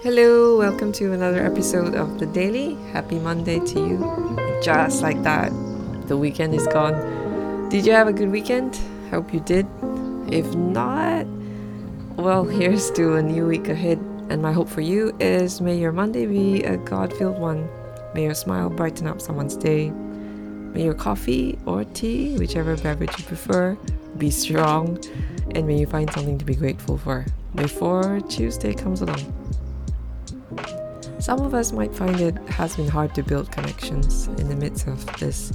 Hello, welcome to another episode of The Daily. Happy Monday to you. Just like that, the weekend is gone. Did you have a good weekend? Hope you did. If not, well, here's to a new week ahead. And my hope for you is may your Monday be a God filled one. May your smile brighten up someone's day. May your coffee or tea, whichever beverage you prefer, be strong. And may you find something to be grateful for before Tuesday comes along. Some of us might find it has been hard to build connections in the midst of this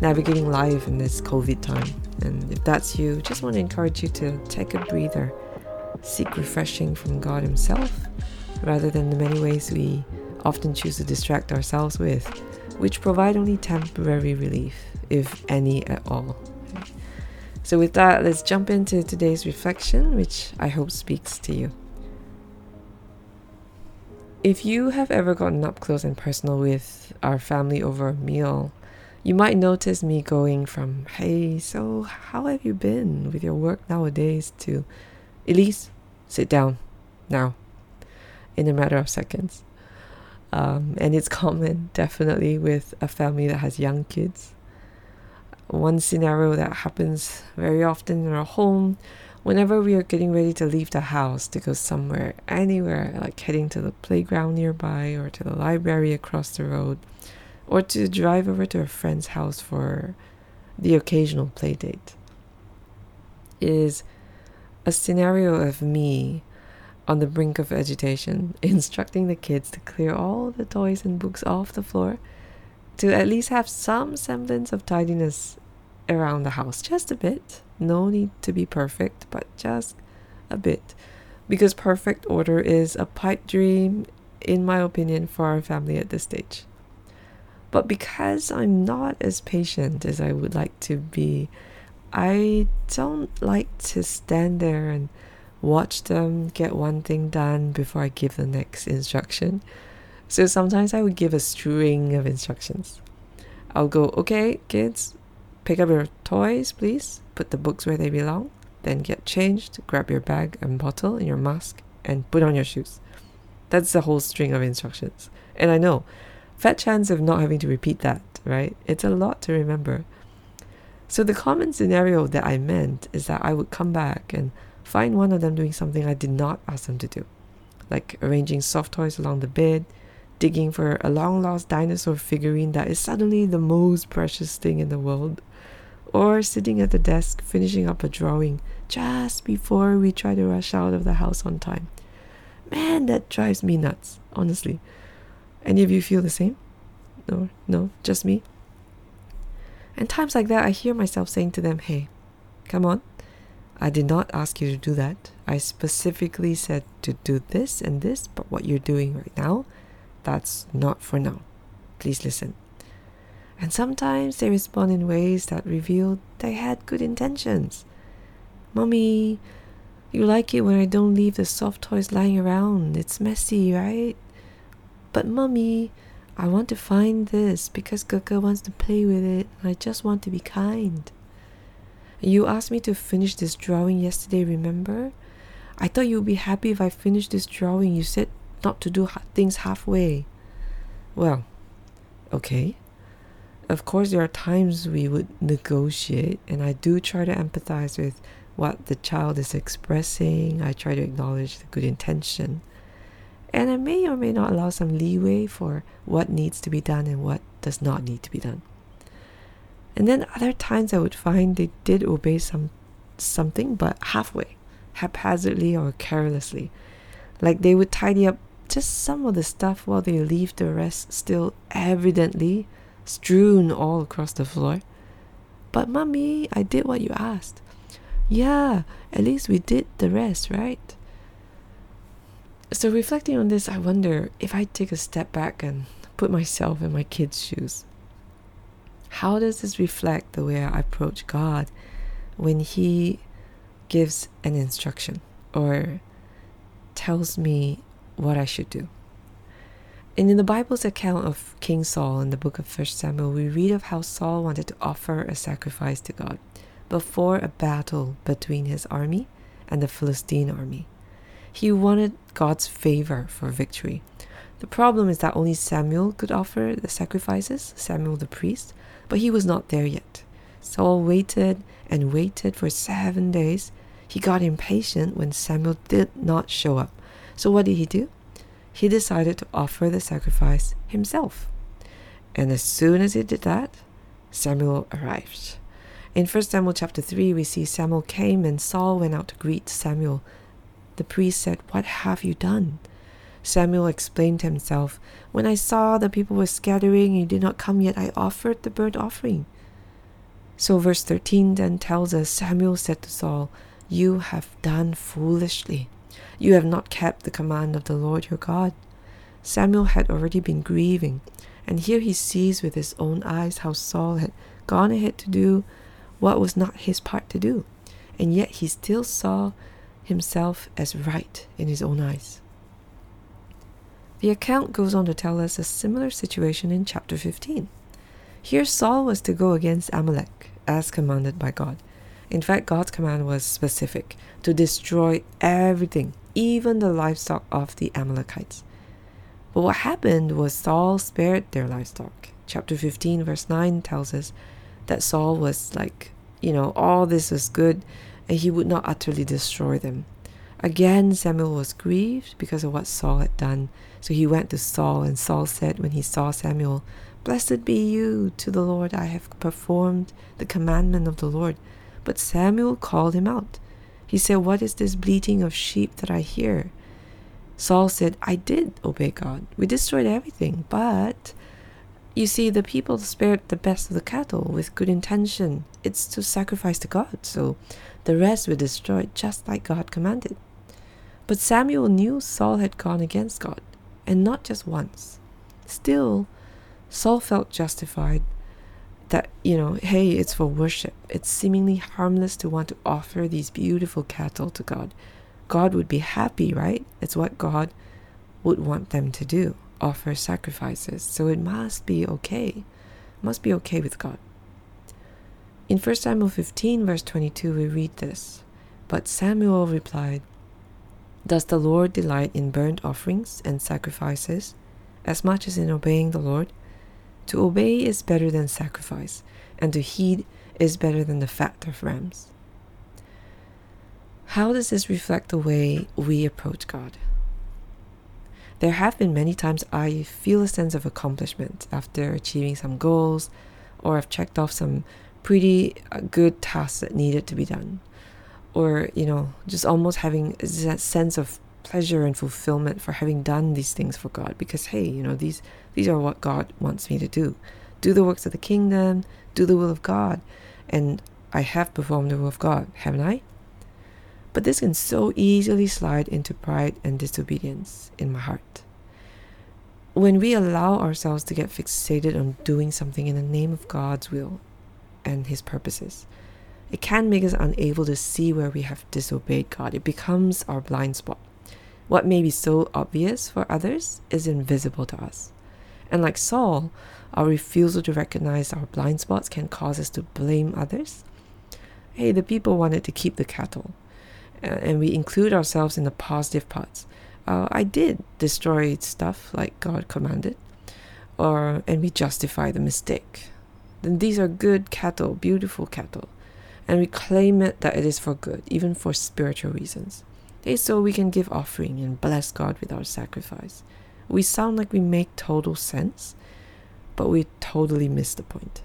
navigating life in this COVID time. And if that's you, just want to encourage you to take a breather, seek refreshing from God Himself, rather than the many ways we often choose to distract ourselves with, which provide only temporary relief, if any at all. So, with that, let's jump into today's reflection, which I hope speaks to you. If you have ever gotten up close and personal with our family over a meal, you might notice me going from, hey, so how have you been with your work nowadays, to, Elise, sit down now, in a matter of seconds. Um, and it's common, definitely, with a family that has young kids. One scenario that happens very often in our home whenever we are getting ready to leave the house to go somewhere, anywhere, like heading to the playground nearby or to the library across the road, or to drive over to a friend's house for the occasional play date, is a scenario of me on the brink of agitation, instructing the kids to clear all the toys and books off the floor to at least have some semblance of tidiness around the house, just a bit. No need to be perfect, but just a bit. Because perfect order is a pipe dream, in my opinion, for our family at this stage. But because I'm not as patient as I would like to be, I don't like to stand there and watch them get one thing done before I give the next instruction. So sometimes I would give a string of instructions. I'll go, okay, kids, pick up your toys, please put the books where they belong, then get changed, grab your bag and bottle and your mask, and put on your shoes. That's the whole string of instructions. And I know, fat chance of not having to repeat that, right? It's a lot to remember. So the common scenario that I meant is that I would come back and find one of them doing something I did not ask them to do, like arranging soft toys along the bed, digging for a long lost dinosaur figurine that is suddenly the most precious thing in the world, or sitting at the desk finishing up a drawing just before we try to rush out of the house on time. Man, that drives me nuts, honestly. Any of you feel the same? No, no, just me. And times like that, I hear myself saying to them, hey, come on. I did not ask you to do that. I specifically said to do this and this, but what you're doing right now, that's not for now. Please listen. And sometimes they respond in ways that reveal they had good intentions. Mommy, you like it when I don't leave the soft toys lying around. It's messy, right? But mommy, I want to find this because Kaka wants to play with it and I just want to be kind. You asked me to finish this drawing yesterday, remember? I thought you'd be happy if I finished this drawing. You said not to do things halfway. Well, okay. Of course, there are times we would negotiate, and I do try to empathize with what the child is expressing. I try to acknowledge the good intention. And I may or may not allow some leeway for what needs to be done and what does not need to be done. And then other times I would find they did obey some something but halfway, haphazardly or carelessly. Like they would tidy up just some of the stuff while they leave the rest still evidently strewn all across the floor. But, Mummy, I did what you asked. Yeah, at least we did the rest, right? So, reflecting on this, I wonder if I take a step back and put myself in my kid's shoes. How does this reflect the way I approach God when He gives an instruction or tells me what I should do? And in the Bible's account of King Saul in the book of 1 Samuel, we read of how Saul wanted to offer a sacrifice to God before a battle between his army and the Philistine army. He wanted God's favor for victory. The problem is that only Samuel could offer the sacrifices, Samuel the priest, but he was not there yet. Saul waited and waited for seven days. He got impatient when Samuel did not show up. So what did he do? He decided to offer the sacrifice himself. And as soon as he did that, Samuel arrived. In 1 Samuel chapter 3, we see Samuel came and Saul went out to greet Samuel. The priest said, What have you done? Samuel explained to himself, When I saw the people were scattering and you did not come yet, I offered the burnt offering. So, verse 13 then tells us Samuel said to Saul, You have done foolishly. You have not kept the command of the Lord your God. Samuel had already been grieving, and here he sees with his own eyes how Saul had gone ahead to do what was not his part to do, and yet he still saw himself as right in his own eyes. The account goes on to tell us a similar situation in chapter 15. Here Saul was to go against Amalek as commanded by God. In fact, God's command was specific to destroy everything, even the livestock of the Amalekites. But what happened was Saul spared their livestock. Chapter 15, verse 9 tells us that Saul was like, you know, all this was good and he would not utterly destroy them. Again, Samuel was grieved because of what Saul had done. So he went to Saul, and Saul said, when he saw Samuel, Blessed be you to the Lord, I have performed the commandment of the Lord. But Samuel called him out. He said, What is this bleating of sheep that I hear? Saul said, I did obey God. We destroyed everything, but you see, the people spared the best of the cattle with good intention. It's to sacrifice to God, so the rest were destroyed just like God commanded. But Samuel knew Saul had gone against God, and not just once. Still, Saul felt justified that, you know, hey, it's for worship. It's seemingly harmless to want to offer these beautiful cattle to God. God would be happy, right? It's what God would want them to do offer sacrifices. So it must be okay. It must be okay with God. In 1 Samuel 15, verse 22, we read this But Samuel replied, Does the Lord delight in burnt offerings and sacrifices as much as in obeying the Lord? To obey is better than sacrifice, and to heed is better than the fat of rams. How does this reflect the way we approach God? There have been many times I feel a sense of accomplishment after achieving some goals or I've checked off some pretty uh, good tasks that needed to be done. Or, you know, just almost having that sense of pleasure and fulfillment for having done these things for God because hey, you know, these these are what God wants me to do. Do the works of the kingdom, do the will of God. And I have performed the will of God, haven't I? But this can so easily slide into pride and disobedience in my heart. When we allow ourselves to get fixated on doing something in the name of God's will and His purposes, it can make us unable to see where we have disobeyed God. It becomes our blind spot. What may be so obvious for others is invisible to us. And like Saul, our refusal to recognize our blind spots can cause us to blame others. Hey, the people wanted to keep the cattle, and we include ourselves in the positive parts. Uh, I did destroy stuff like God commanded, or and we justify the mistake. Then these are good cattle, beautiful cattle, and we claim it that it is for good, even for spiritual reasons. Okay, so we can give offering and bless God with our sacrifice. We sound like we make total sense, but we totally miss the point.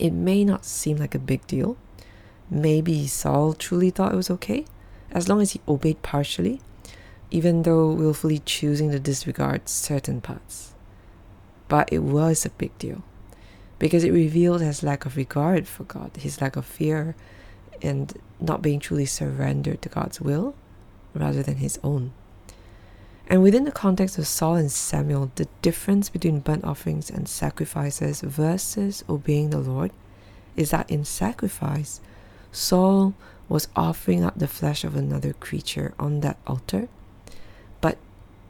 It may not seem like a big deal. Maybe Saul truly thought it was okay, as long as he obeyed partially, even though willfully choosing to disregard certain parts. But it was a big deal because it revealed his lack of regard for God, his lack of fear, and not being truly surrendered to God's will rather than his own. And within the context of Saul and Samuel, the difference between burnt offerings and sacrifices versus obeying the Lord is that in sacrifice, Saul was offering up the flesh of another creature on that altar. But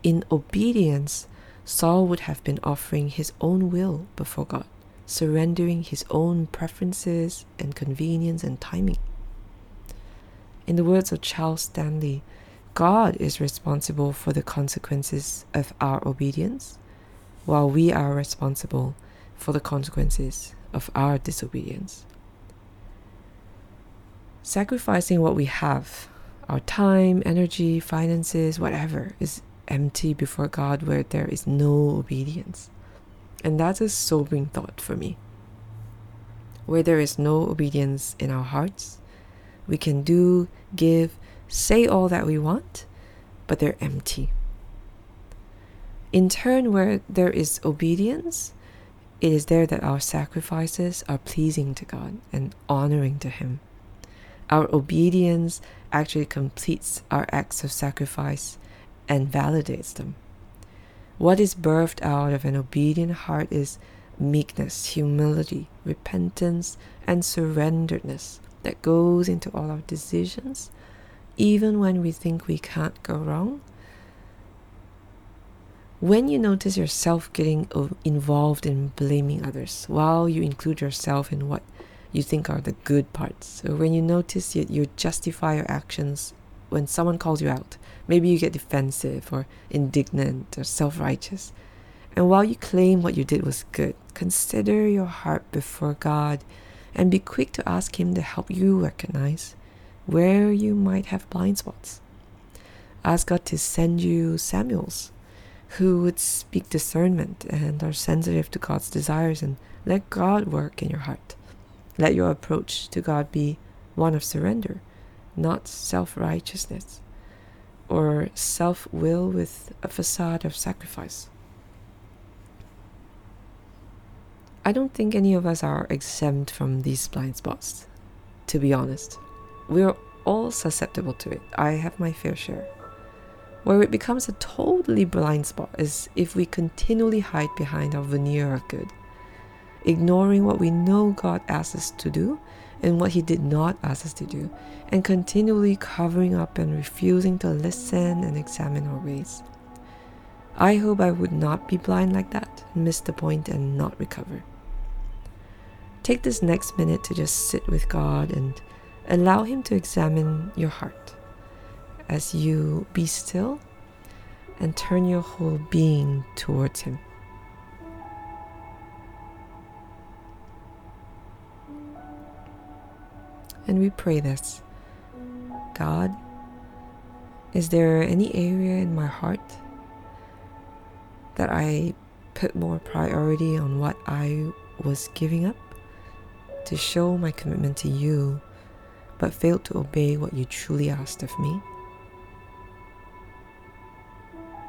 in obedience, Saul would have been offering his own will before God, surrendering his own preferences and convenience and timing. In the words of Charles Stanley, God is responsible for the consequences of our obedience, while we are responsible for the consequences of our disobedience. Sacrificing what we have, our time, energy, finances, whatever, is empty before God where there is no obedience. And that's a sobering thought for me. Where there is no obedience in our hearts, we can do, give, say all that we want, but they're empty. In turn, where there is obedience, it is there that our sacrifices are pleasing to God and honoring to Him. Our obedience actually completes our acts of sacrifice and validates them. What is birthed out of an obedient heart is meekness, humility, repentance, and surrenderedness that goes into all our decisions, even when we think we can't go wrong. When you notice yourself getting involved in blaming others while you include yourself in what you think are the good parts, so when you notice you, you justify your actions when someone calls you out, maybe you get defensive or indignant or self righteous. And while you claim what you did was good, consider your heart before God and be quick to ask Him to help you recognize where you might have blind spots. Ask God to send you Samuels who would speak discernment and are sensitive to God's desires and let God work in your heart. Let your approach to God be one of surrender, not self righteousness or self will with a facade of sacrifice. I don't think any of us are exempt from these blind spots, to be honest. We're all susceptible to it. I have my fair share. Where it becomes a totally blind spot is if we continually hide behind our veneer of good, ignoring what we know God asks us to do and what He did not ask us to do, and continually covering up and refusing to listen and examine our ways. I hope I would not be blind like that, miss the point, and not recover. Take this next minute to just sit with God and allow Him to examine your heart as you be still and turn your whole being towards Him. And we pray this God, is there any area in my heart that I put more priority on what I was giving up? To show my commitment to you, but failed to obey what you truly asked of me?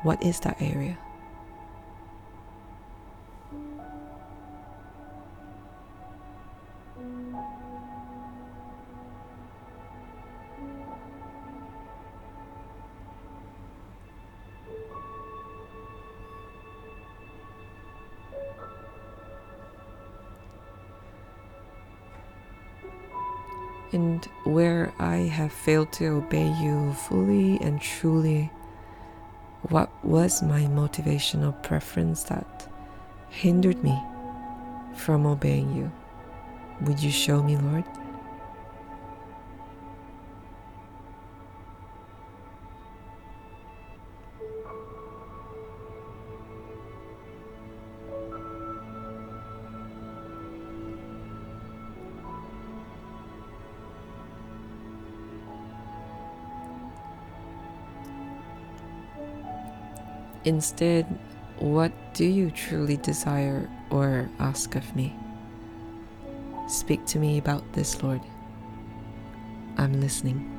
What is that area? And where I have failed to obey you fully and truly, what was my motivational preference that hindered me from obeying you? Would you show me, Lord? Instead, what do you truly desire or ask of me? Speak to me about this, Lord. I'm listening.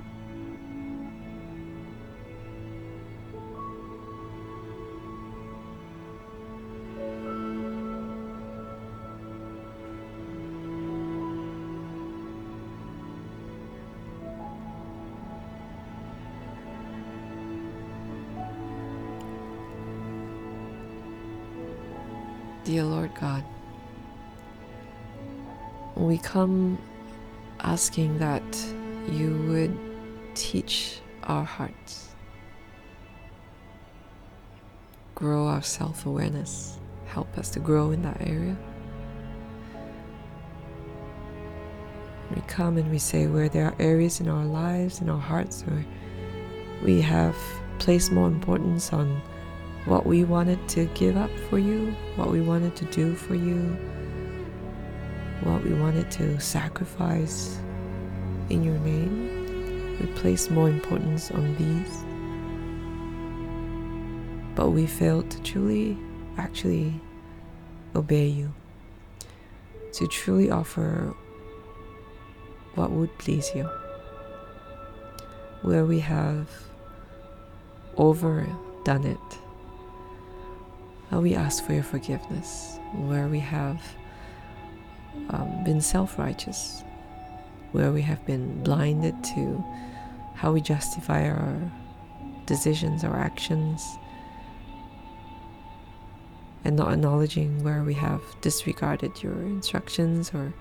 Dear Lord God, we come asking that you would teach our hearts, grow our self awareness, help us to grow in that area. We come and we say where there are areas in our lives, in our hearts, where We have placed more importance on what we wanted to give up for you, what we wanted to do for you, what we wanted to sacrifice in your name. We place more importance on these. But we failed to truly, actually obey you, to truly offer what would please you. Where we have overdone it, we ask for your forgiveness. Where we have um, been self righteous, where we have been blinded to how we justify our decisions, our actions, and not acknowledging where we have disregarded your instructions or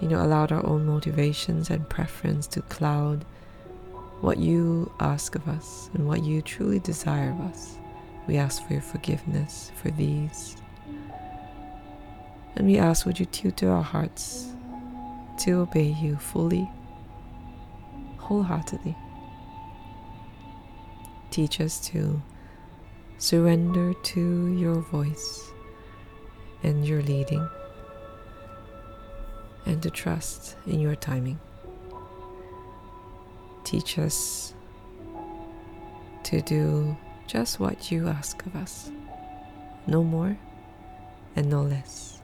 you know allowed our own motivations and preference to cloud what you ask of us and what you truly desire of us we ask for your forgiveness for these and we ask would you tutor our hearts to obey you fully wholeheartedly teach us to surrender to your voice and your leading, and to trust in your timing. Teach us to do just what you ask of us, no more and no less.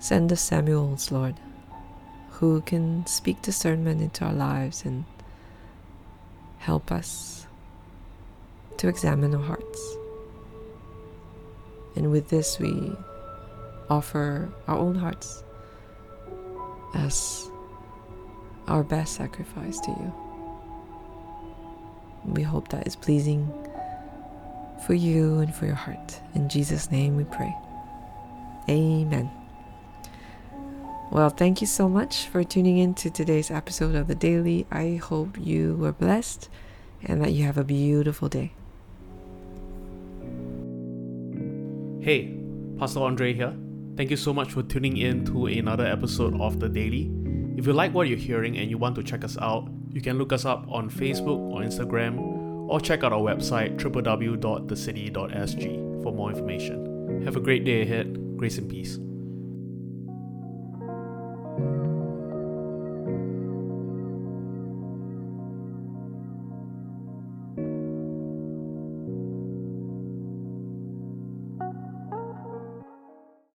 Send us Samuels, Lord, who can speak discernment into our lives and help us to examine our hearts. And with this, we offer our own hearts as our best sacrifice to you. We hope that is pleasing for you and for your heart. In Jesus' name we pray. Amen. Well, thank you so much for tuning in to today's episode of The Daily. I hope you were blessed and that you have a beautiful day. Hey, Pastor Andre here. Thank you so much for tuning in to another episode of The Daily. If you like what you're hearing and you want to check us out, you can look us up on Facebook or Instagram or check out our website www.thecity.sg for more information. Have a great day ahead. Grace and peace.